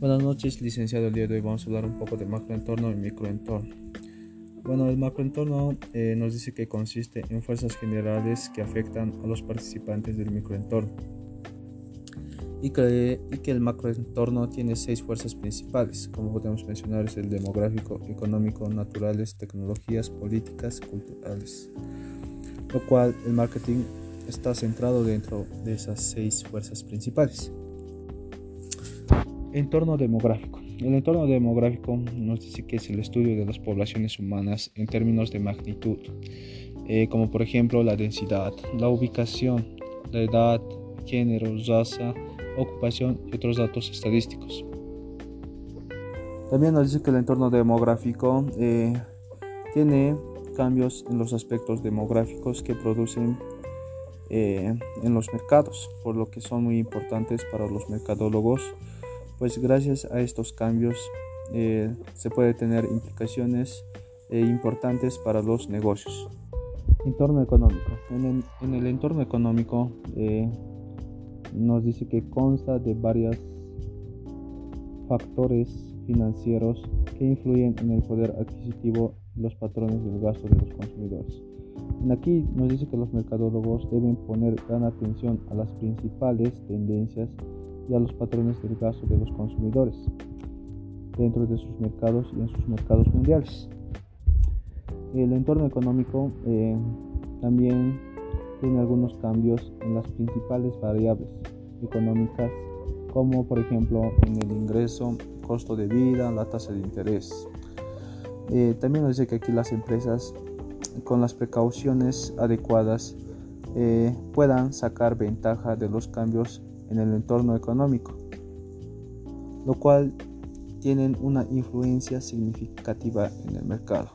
Buenas noches, licenciado. El día de hoy vamos a hablar un poco de macroentorno y microentorno. Bueno, el macroentorno eh, nos dice que consiste en fuerzas generales que afectan a los participantes del microentorno y que, y que el macroentorno tiene seis fuerzas principales, como podemos mencionar es el demográfico, económico, naturales, tecnologías, políticas, culturales, lo cual el marketing está centrado dentro de esas seis fuerzas principales. Entorno demográfico. El entorno demográfico nos dice que es el estudio de las poblaciones humanas en términos de magnitud, eh, como por ejemplo la densidad, la ubicación, la edad, género, raza, ocupación y otros datos estadísticos. También nos dice que el entorno demográfico eh, tiene cambios en los aspectos demográficos que producen eh, en los mercados, por lo que son muy importantes para los mercadólogos pues gracias a estos cambios eh, se puede tener implicaciones eh, importantes para los negocios. Entorno económico. En el, entorno económico eh, nos dice que consta de varios factores financieros que influyen en el poder adquisitivo y los patrones del gasto de los consumidores. Aquí nos dice que los mercadólogos deben poner gran atención a las principales tendencias y a los patrones del gasto de los consumidores dentro de sus mercados y en sus mercados mundiales. El entorno económico eh, también tiene algunos cambios en las principales variables económicas como por ejemplo en el ingreso, costo de vida, la tasa de interés. Eh, también nos dice que aquí las empresas con las precauciones adecuadas eh, puedan sacar ventaja de los cambios en el entorno económico, lo cual tienen una influencia significativa en el mercado.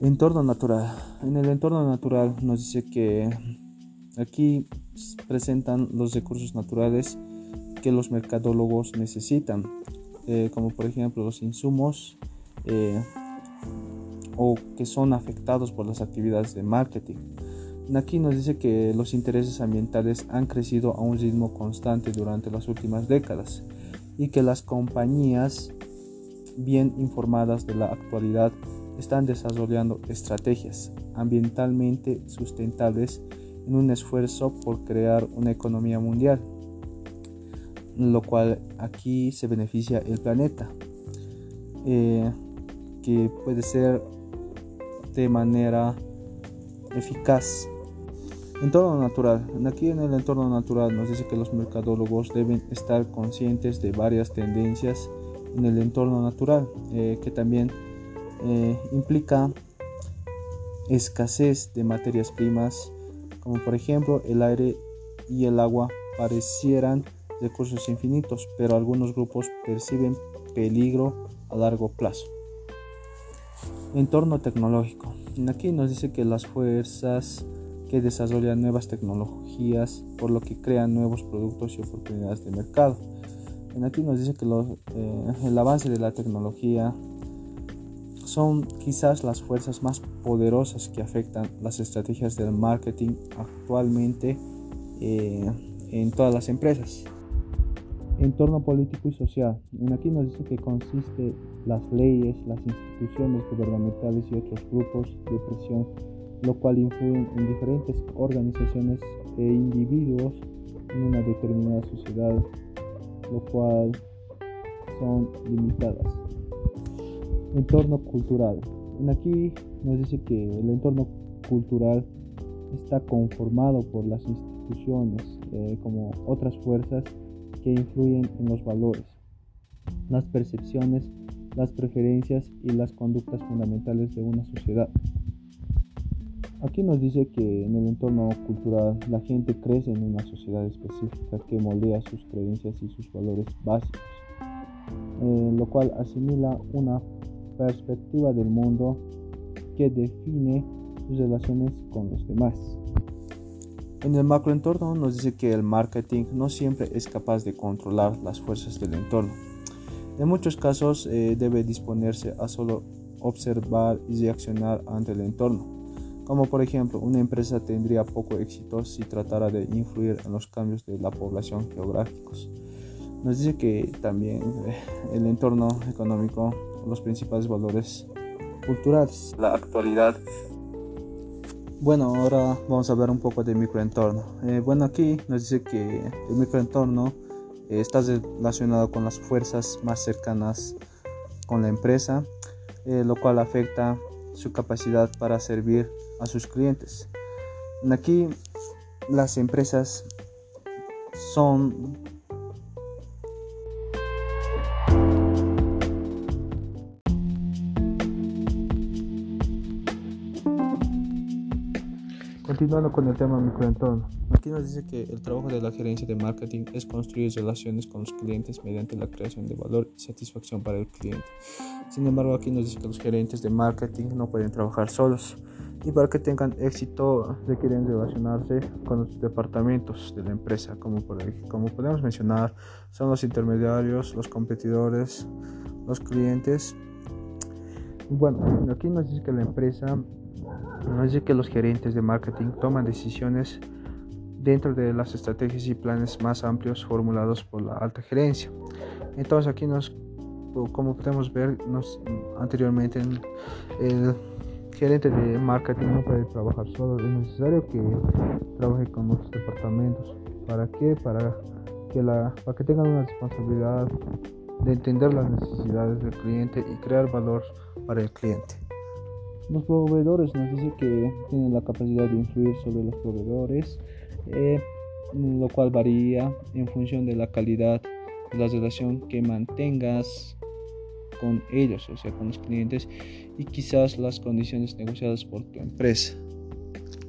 Entorno natural. En el entorno natural nos dice que aquí presentan los recursos naturales que los mercadólogos necesitan, eh, como por ejemplo los insumos eh, o que son afectados por las actividades de marketing Aquí nos dice que los intereses ambientales han crecido a un ritmo constante durante las últimas décadas y que las compañías bien informadas de la actualidad están desarrollando estrategias ambientalmente sustentables en un esfuerzo por crear una economía mundial, lo cual aquí se beneficia el planeta, eh, que puede ser de manera eficaz Entorno natural. Aquí en el entorno natural nos dice que los mercadólogos deben estar conscientes de varias tendencias en el entorno natural, eh, que también eh, implica escasez de materias primas, como por ejemplo el aire y el agua parecieran recursos infinitos, pero algunos grupos perciben peligro a largo plazo. Entorno tecnológico. Aquí nos dice que las fuerzas que desarrollan nuevas tecnologías, por lo que crean nuevos productos y oportunidades de mercado. En aquí nos dice que eh, el avance de la tecnología son quizás las fuerzas más poderosas que afectan las estrategias del marketing actualmente eh, en todas las empresas. Entorno político y social. En aquí nos dice que consiste las leyes, las instituciones gubernamentales y otros grupos de presión lo cual influye en diferentes organizaciones e individuos en una determinada sociedad, lo cual son limitadas. Entorno cultural. En aquí nos dice que el entorno cultural está conformado por las instituciones eh, como otras fuerzas que influyen en los valores, las percepciones, las preferencias y las conductas fundamentales de una sociedad. Aquí nos dice que en el entorno cultural la gente crece en una sociedad específica que moldea sus creencias y sus valores básicos, lo cual asimila una perspectiva del mundo que define sus relaciones con los demás. En el macroentorno nos dice que el marketing no siempre es capaz de controlar las fuerzas del entorno. En muchos casos eh, debe disponerse a solo observar y reaccionar ante el entorno como por ejemplo una empresa tendría poco éxito si tratara de influir en los cambios de la población geográficos. nos dice que también eh, el entorno económico, los principales valores culturales, la actualidad. Bueno, ahora vamos a hablar un poco del microentorno. Eh, bueno, aquí nos dice que el microentorno eh, está relacionado con las fuerzas más cercanas con la empresa, lo cual afecta su capacidad para servir a sus clientes. Aquí las empresas son Continuando con el tema microentorno, aquí nos dice que el trabajo de la gerencia de marketing es construir relaciones con los clientes mediante la creación de valor y satisfacción para el cliente. Sin embargo, aquí nos dice que los gerentes de marketing no pueden trabajar solos y para que tengan éxito requieren relacionarse con los departamentos de la empresa, como, como podemos mencionar, son los intermediarios, los competidores, los clientes. Bueno, aquí nos dice que la empresa nos dice que los gerentes de marketing toman decisiones dentro de las estrategias y planes más amplios formulados por la alta gerencia. Entonces aquí nos, como podemos ver nos, anteriormente, el gerente de marketing no puede trabajar solo, es necesario que trabaje con otros departamentos. ¿Para qué? Para que, la, para que tengan una responsabilidad de entender las necesidades del cliente y crear valor para el cliente. Los proveedores nos dice que tienen la capacidad de influir sobre los proveedores, eh, lo cual varía en función de la calidad de la relación que mantengas con ellos, o sea, con los clientes, y quizás las condiciones negociadas por tu empresa.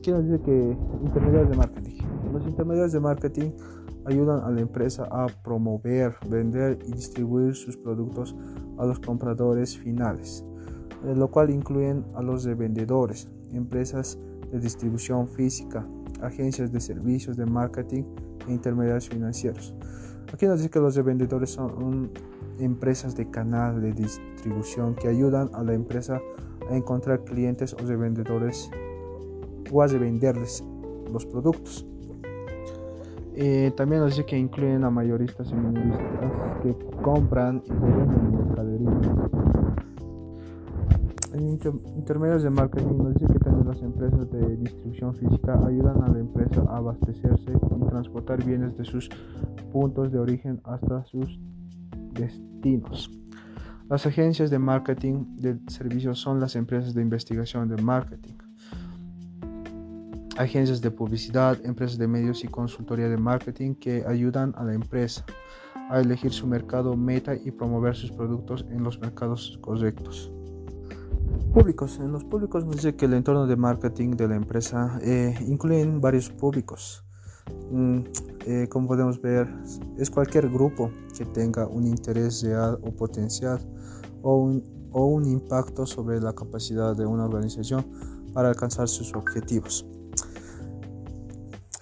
Quiero decir que intermediarios de marketing. Los intermediarios de marketing ayudan a la empresa a promover, vender y distribuir sus productos a los compradores finales lo cual incluyen a los de vendedores, empresas de distribución física, agencias de servicios de marketing e intermediarios financieros. Aquí nos dice que los de vendedores son empresas de canal de distribución que ayudan a la empresa a encontrar clientes o de vendedores o a de venderles los productos. Eh, también nos dice que incluyen a mayoristas y minoristas que compran y venden mercadería intermedios de marketing nos dice que también las empresas de distribución física ayudan a la empresa a abastecerse y transportar bienes de sus puntos de origen hasta sus destinos. Las agencias de marketing de servicios son las empresas de investigación de marketing, agencias de publicidad, empresas de medios y consultoría de marketing que ayudan a la empresa a elegir su mercado meta y promover sus productos en los mercados correctos. Públicos. En los públicos nos dice que el entorno de marketing de la empresa eh, incluyen varios públicos. Mm, eh, como podemos ver, es cualquier grupo que tenga un interés real o potencial o un, o un impacto sobre la capacidad de una organización para alcanzar sus objetivos.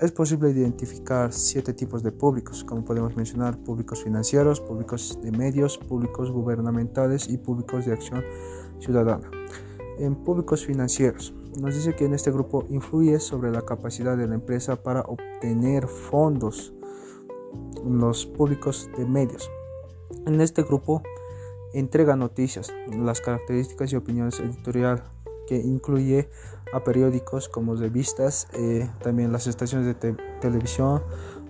Es posible identificar siete tipos de públicos, como podemos mencionar públicos financieros, públicos de medios, públicos gubernamentales y públicos de acción ciudadana. En públicos financieros, nos dice que en este grupo influye sobre la capacidad de la empresa para obtener fondos, los públicos de medios. En este grupo entrega noticias, las características y opiniones editorial, que incluye a periódicos como revistas, eh, también las estaciones de televisión,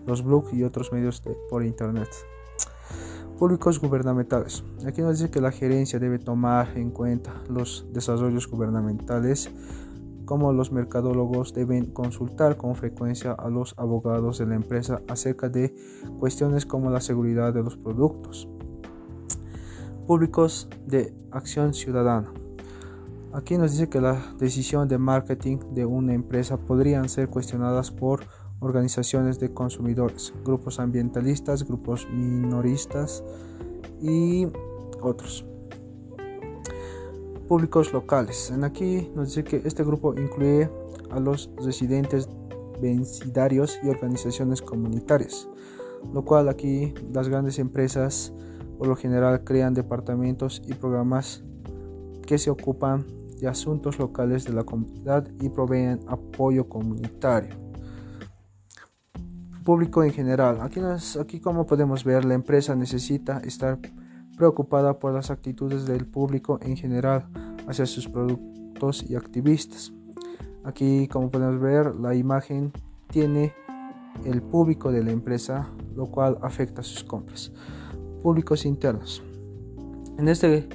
los blogs y otros medios por internet. Públicos gubernamentales. Aquí nos dice que la gerencia debe tomar en cuenta los desarrollos gubernamentales, como los mercadólogos deben consultar con frecuencia a los abogados de la empresa acerca de cuestiones como la seguridad de los productos. Públicos de acción ciudadana. Aquí nos dice que la decisión de marketing de una empresa podrían ser cuestionadas por organizaciones de consumidores, grupos ambientalistas, grupos minoristas y otros. Públicos locales. En aquí nos dice que este grupo incluye a los residentes vencedarios y organizaciones comunitarias, lo cual aquí las grandes empresas por lo general crean departamentos y programas que se ocupan asuntos locales de la comunidad y proveen apoyo comunitario. Público en general. Aquí, aquí como podemos ver, la empresa necesita estar preocupada por las actitudes del público en general hacia sus productos y activistas. Aquí como podemos ver, la imagen tiene el público de la empresa, lo cual afecta sus compras. Públicos internos. En este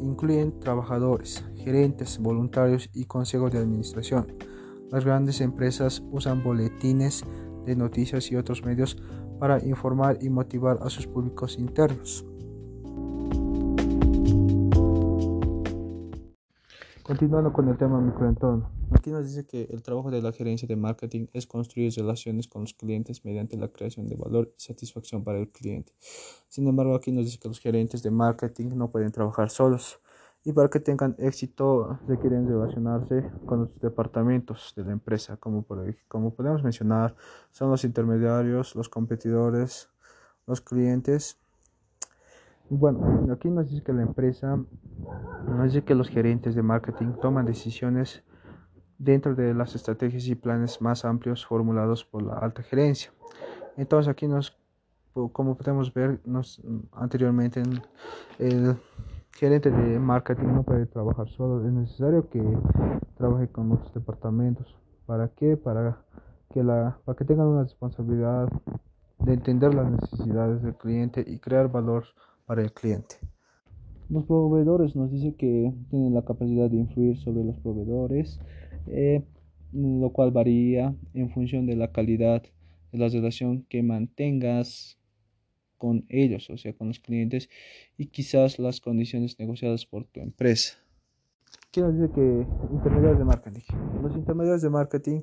incluyen trabajadores, gerentes, voluntarios y consejos de administración. Las grandes empresas usan boletines de noticias y otros medios para informar y motivar a sus públicos internos. Continuando con el tema microentorno. Aquí nos dice que el trabajo de la gerencia de marketing es construir relaciones con los clientes mediante la creación de valor y satisfacción para el cliente. Sin embargo, aquí nos dice que los gerentes de marketing no pueden trabajar solos y para que tengan éxito requieren relacionarse con los departamentos de la empresa, como, por, como podemos mencionar, son los intermediarios, los competidores, los clientes. Bueno, aquí nos dice que la empresa, nos dice que los gerentes de marketing toman decisiones dentro de las estrategias y planes más amplios formulados por la alta gerencia. Entonces aquí nos, como podemos ver nos, anteriormente, el gerente de marketing no puede trabajar solo, es necesario que trabaje con otros departamentos. ¿Para qué? Para que, la, para que tengan una responsabilidad de entender las necesidades del cliente y crear valor para el cliente. Los proveedores nos dice que tienen la capacidad de influir sobre los proveedores, eh, lo cual varía en función de la calidad de la relación que mantengas con ellos, o sea, con los clientes, y quizás las condiciones negociadas por tu empresa. Quiero decir que intermediarios de marketing. Los intermediarios de marketing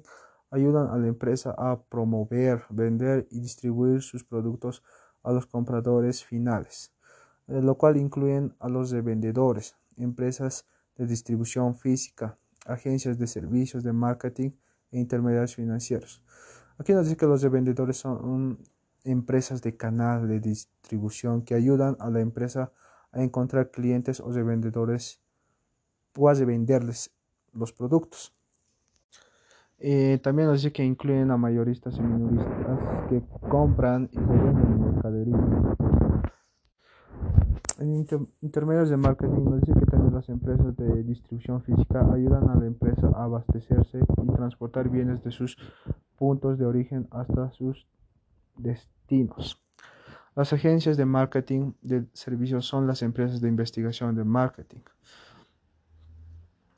ayudan a la empresa a promover, vender y distribuir sus productos a los compradores finales, lo cual incluyen a los de vendedores, empresas de distribución física, agencias de servicios de marketing e intermediarios financieros. Aquí nos dice que los vendedores son empresas de canal de distribución que ayudan a la empresa a encontrar clientes o de vendedores o a venderles los productos. Eh, también nos dice que incluyen a mayoristas y minoristas que compran y venden mercadería. En intermedios de marketing nos dice que también las empresas de distribución física ayudan a la empresa a abastecerse y transportar bienes de sus puntos de origen hasta sus destinos. Las agencias de marketing de servicios son las empresas de investigación de marketing,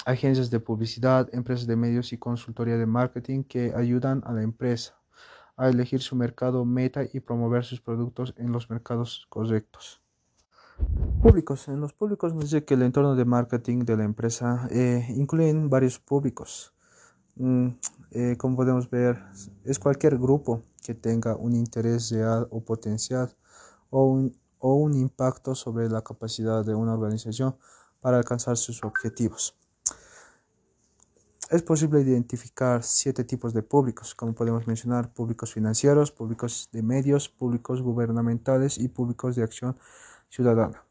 agencias de publicidad, empresas de medios y consultoría de marketing que ayudan a la empresa a elegir su mercado meta y promover sus productos en los mercados correctos. Públicos. En los públicos nos dice que el entorno de marketing de la empresa eh, incluyen varios públicos. Mm, eh, como podemos ver, es cualquier grupo que tenga un interés real o potencial o un, o un impacto sobre la capacidad de una organización para alcanzar sus objetivos. Es posible identificar siete tipos de públicos, como podemos mencionar públicos financieros, públicos de medios, públicos gubernamentales y públicos de acción ciudadana.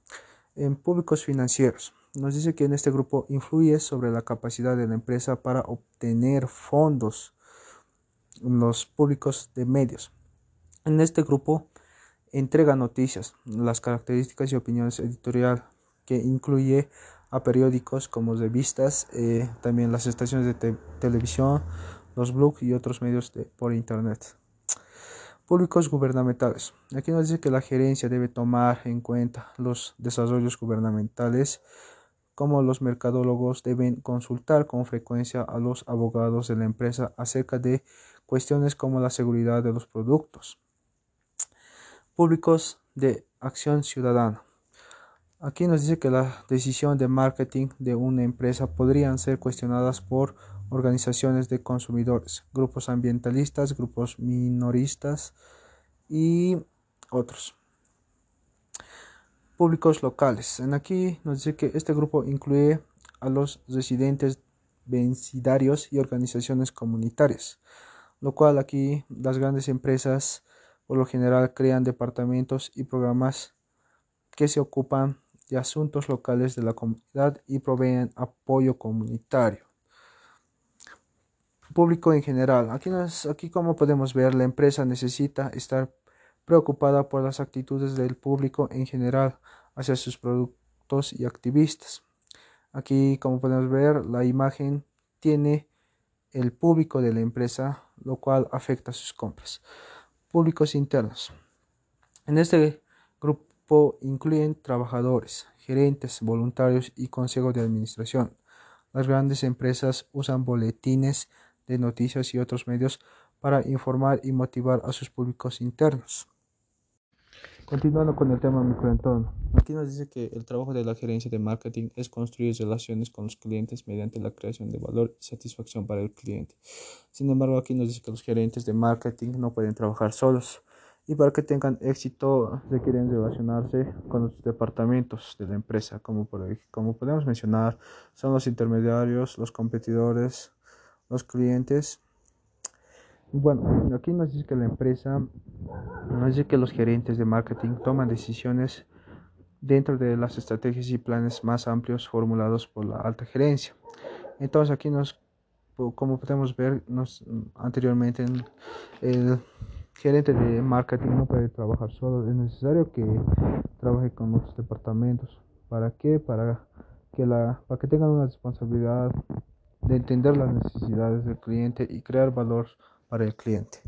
En públicos financieros, nos dice que en este grupo influye sobre la capacidad de la empresa para obtener fondos los públicos de medios. En este grupo entrega noticias, las características y opiniones editorial que incluye a periódicos como revistas, eh, también las estaciones de televisión, los blogs y otros medios por internet. Públicos gubernamentales. Aquí nos dice que la gerencia debe tomar en cuenta los desarrollos gubernamentales, como los mercadólogos deben consultar con frecuencia a los abogados de la empresa acerca de cuestiones como la seguridad de los productos. Públicos de acción ciudadana. Aquí nos dice que la decisión de marketing de una empresa podrían ser cuestionadas por organizaciones de consumidores, grupos ambientalistas, grupos minoristas y otros. Públicos locales. En aquí nos dice que este grupo incluye a los residentes vecindarios y organizaciones comunitarias, lo cual aquí las grandes empresas por lo general crean departamentos y programas que se ocupan de asuntos locales de la comunidad y proveen apoyo comunitario. Público en general. Aquí, aquí como podemos ver, la empresa necesita estar preocupada por las actitudes del público en general hacia sus productos y activistas. Aquí, como podemos ver, la imagen tiene el público de la empresa, lo cual afecta sus compras. Públicos internos. En este grupo incluyen trabajadores, gerentes, voluntarios y consejos de administración. Las grandes empresas usan boletines de noticias y otros medios para informar y motivar a sus públicos internos. Continuando con el tema microentorno, nos dice que el trabajo de la gerencia de marketing es construir relaciones con los clientes mediante la creación de valor y satisfacción para el cliente. Sin embargo, aquí nos dice que los gerentes de marketing no pueden trabajar solos y para que tengan éxito requieren relacionarse con los departamentos de la empresa, como, por, como podemos mencionar, son los intermediarios, los competidores, los clientes bueno, aquí nos dice que la empresa, nos dice que los gerentes de marketing toman decisiones dentro de las estrategias y planes más amplios formulados por la alta gerencia. Entonces aquí nos, como podemos ver nos, anteriormente, el gerente de marketing no puede trabajar solo, es necesario que trabaje con otros departamentos. ¿Para qué? Para que, la, para que tengan una responsabilidad de entender las necesidades del cliente y crear valor para el cliente.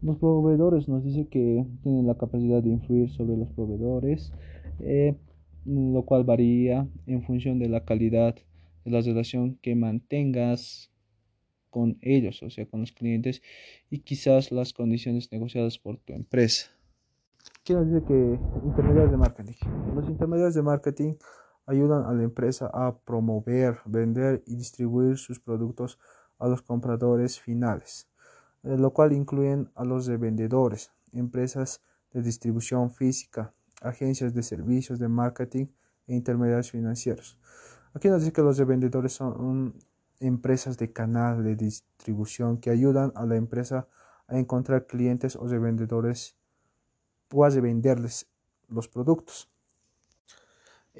Los proveedores nos dice que tienen la capacidad de influir sobre los proveedores, eh, lo cual varía en función de la calidad de la relación que mantengas con ellos, o sea, con los clientes, y quizás las condiciones negociadas por tu empresa. Quiero decir que intermediarios de marketing. Los intermediarios de marketing ayudan a la empresa a promover, vender y distribuir sus productos a los compradores finales. Eh, lo cual incluyen a los de vendedores, empresas de distribución física, agencias de servicios de marketing e intermediarios financieros. Aquí nos dice que los de vendedores son empresas de canal de distribución que ayudan a la empresa a encontrar clientes o de vendedores o venderles los productos.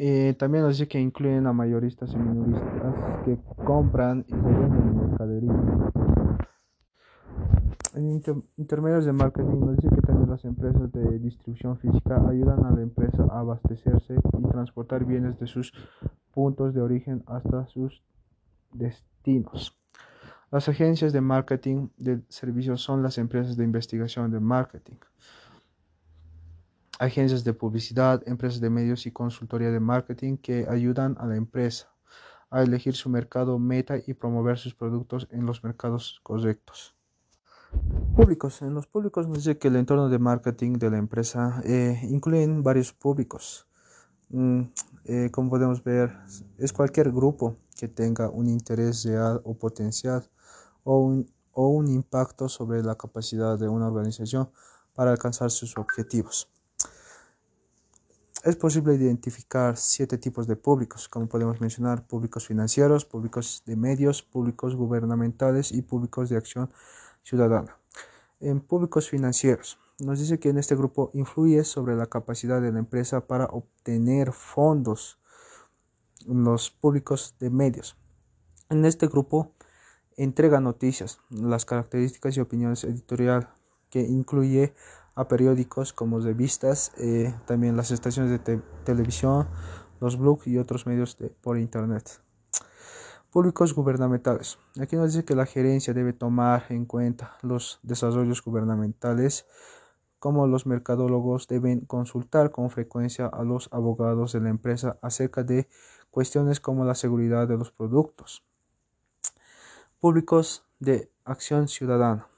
Eh, también nos dice que incluyen a mayoristas y minoristas que compran y venden mercadería en intermedios de marketing nos dice que también las empresas de distribución física ayudan a la empresa a abastecerse y transportar bienes de sus puntos de origen hasta sus destinos. Las agencias de marketing de servicios son las empresas de investigación de marketing, agencias de publicidad, empresas de medios y consultoría de marketing que ayudan a la empresa a elegir su mercado meta y promover sus productos en los mercados correctos. Públicos. En los públicos nos dice que el entorno de marketing de la empresa eh, incluyen varios públicos. Mm, eh, como podemos ver, es cualquier grupo que tenga un interés real o potencial o un, o un impacto sobre la capacidad de una organización para alcanzar sus objetivos. Es posible identificar siete tipos de públicos, como podemos mencionar públicos financieros, públicos de medios, públicos gubernamentales y públicos de acción ciudadana. En públicos financieros, nos dice que en este grupo influye sobre la capacidad de la empresa para obtener fondos los públicos de medios. En este grupo entrega noticias, las características y opiniones editorial que incluye a periódicos como revistas, eh, también las estaciones de televisión, los blogs y otros medios por internet. Públicos gubernamentales. Aquí nos dice que la gerencia debe tomar en cuenta los desarrollos gubernamentales, como los mercadólogos deben consultar con frecuencia a los abogados de la empresa acerca de cuestiones como la seguridad de los productos. Públicos de acción ciudadana.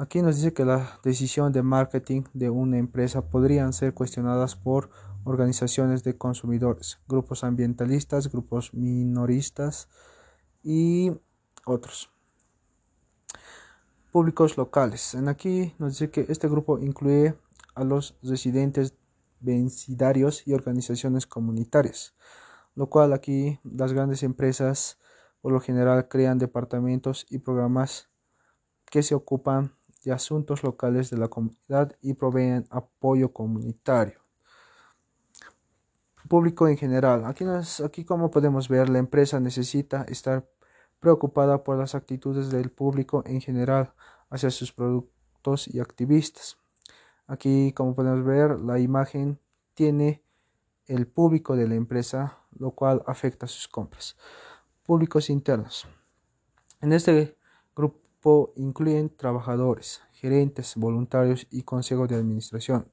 Aquí nos dice que la decisión de marketing de una empresa podrían ser cuestionadas por organizaciones de consumidores, grupos ambientalistas, grupos minoristas y otros. Públicos locales. En aquí nos dice que este grupo incluye a los residentes vencedarios y organizaciones comunitarias, lo cual aquí las grandes empresas por lo general crean departamentos y programas que se ocupan de asuntos locales de la comunidad y proveen apoyo comunitario público en general. Aquí, aquí como podemos ver, la empresa necesita estar preocupada por las actitudes del público en general hacia sus productos y activistas. Aquí, como podemos ver, la imagen tiene el público de la empresa, lo cual afecta sus compras. Públicos internos. En este incluyen trabajadores, gerentes, voluntarios y consejo de administración.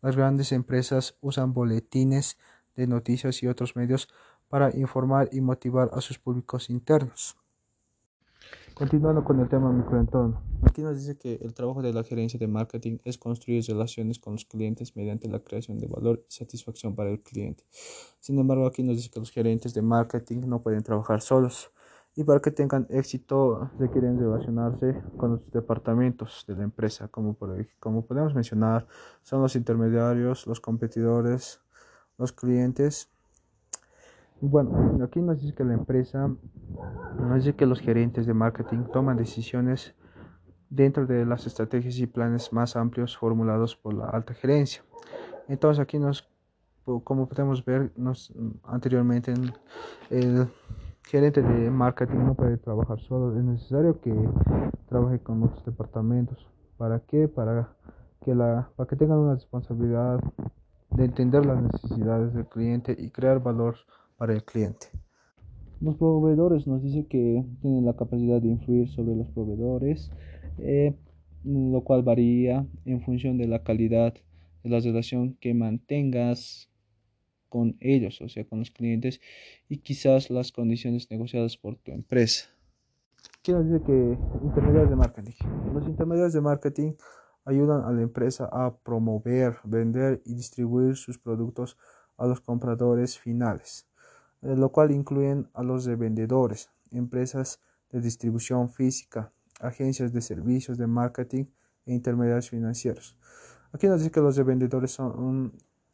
Las grandes empresas usan boletines de noticias y otros medios para informar y motivar a sus públicos internos. Continuando con el tema microentorno. Aquí nos dice que el trabajo de la gerencia de marketing es construir relaciones con los clientes mediante la creación de valor y satisfacción para el cliente. Sin embargo, aquí nos dice que los gerentes de marketing no pueden trabajar solos y para que tengan éxito requieren relacionarse con los departamentos de la empresa, como, como podemos mencionar, son los intermediarios, los competidores, los clientes bueno, aquí nos dice que la empresa, nos dice que los gerentes de marketing toman decisiones dentro de las estrategias y planes más amplios formulados por la alta gerencia. Entonces aquí nos, como podemos ver nos, anteriormente, el gerente de marketing no puede trabajar solo, es necesario que trabaje con otros departamentos. ¿Para qué? Para que, la, para que tengan una responsabilidad de entender las necesidades del cliente y crear valor para el cliente. Los proveedores nos dice que tienen la capacidad de influir sobre los proveedores, eh, lo cual varía en función de la calidad de la relación que mantengas con ellos, o sea, con los clientes, y quizás las condiciones negociadas por tu empresa. Quiero decir que intermediarios de marketing. Los intermediarios de marketing ayudan a la empresa a promover, vender y distribuir sus productos a los compradores finales. Eh, lo cual incluyen a los de vendedores, empresas de distribución física, agencias de servicios de marketing e intermediarios financieros. Aquí nos dice que los de vendedores son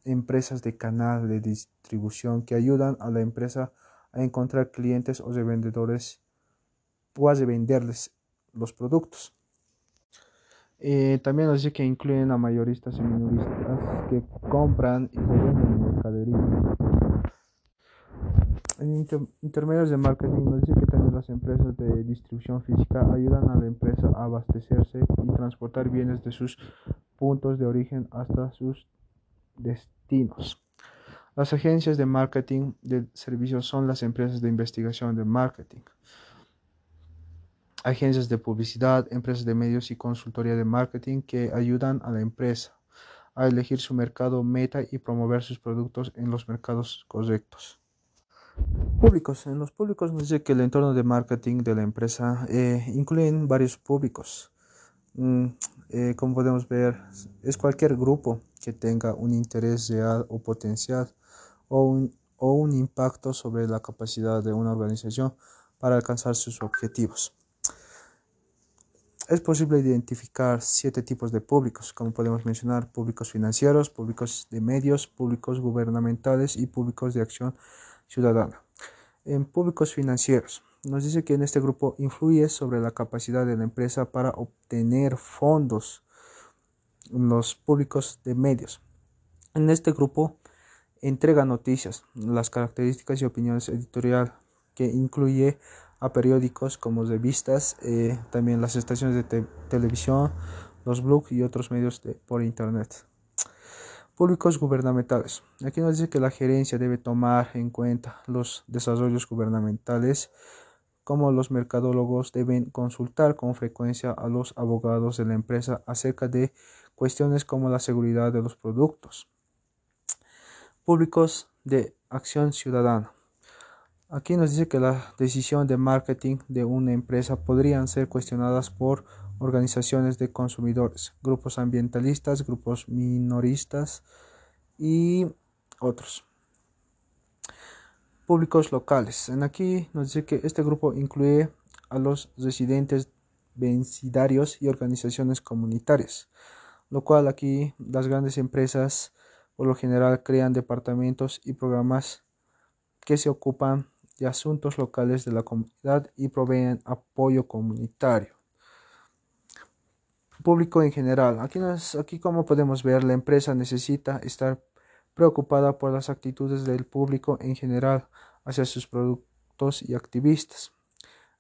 empresas de canal de distribución que ayudan a la empresa a encontrar clientes o de vendedores o a venderles los productos. Eh, también dice que incluyen a mayoristas y minoristas que compran y venden mercadería en intermedios de marketing nos dice que también las empresas de distribución física ayudan a la empresa a abastecerse y transportar bienes de sus puntos de origen hasta sus destinos. Las agencias de marketing de servicios son las empresas de investigación de marketing, agencias de publicidad, empresas de medios y consultoría de marketing que ayudan a la empresa a elegir su mercado meta y promover sus productos en los mercados correctos. Públicos. En los públicos nos dice que el entorno de marketing de la empresa eh, incluyen varios públicos. Mm, eh, como podemos ver, es cualquier grupo que tenga un interés real o potencial o un, impacto sobre la capacidad de una organización para alcanzar sus objetivos. Es posible identificar siete tipos de públicos, como podemos mencionar públicos financieros, públicos de medios, públicos gubernamentales y públicos de acción ciudadana. En públicos financieros, nos dice que en este grupo influye sobre la capacidad de la empresa para obtener fondos los públicos de medios. En este grupo entrega noticias, las características y opiniones editorial que incluye a periódicos como revistas, eh, también las estaciones de televisión, los blogs y otros medios por internet. Públicos gubernamentales. Aquí nos dice que la gerencia debe tomar en cuenta los desarrollos gubernamentales, como los mercadólogos deben consultar con frecuencia a los abogados de la empresa acerca de cuestiones como la seguridad de los productos. Públicos de acción ciudadana. Aquí nos dice que la decisión de marketing de una empresa podrían ser cuestionadas por organizaciones de consumidores, grupos ambientalistas, grupos minoristas y otros. Públicos locales. En aquí nos dice que este grupo incluye a los residentes vecindarios y organizaciones comunitarias, lo cual aquí las grandes empresas por lo general crean departamentos y programas que se ocupan de asuntos locales de la comunidad y proveen apoyo comunitario público en general. Aquí, aquí como podemos ver, la empresa necesita estar preocupada por las actitudes del público en general hacia sus productos y activistas.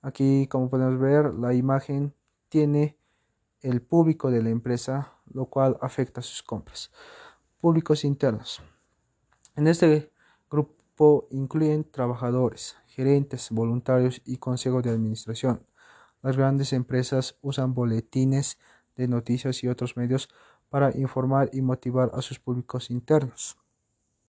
Aquí, como podemos ver, la imagen tiene el público de la empresa, lo cual afecta a sus compras. Públicos internos. En este grupo incluyen trabajadores, gerentes, voluntarios y consejos de administración. Las grandes empresas usan boletines de noticias y otros medios para informar y motivar a sus públicos internos.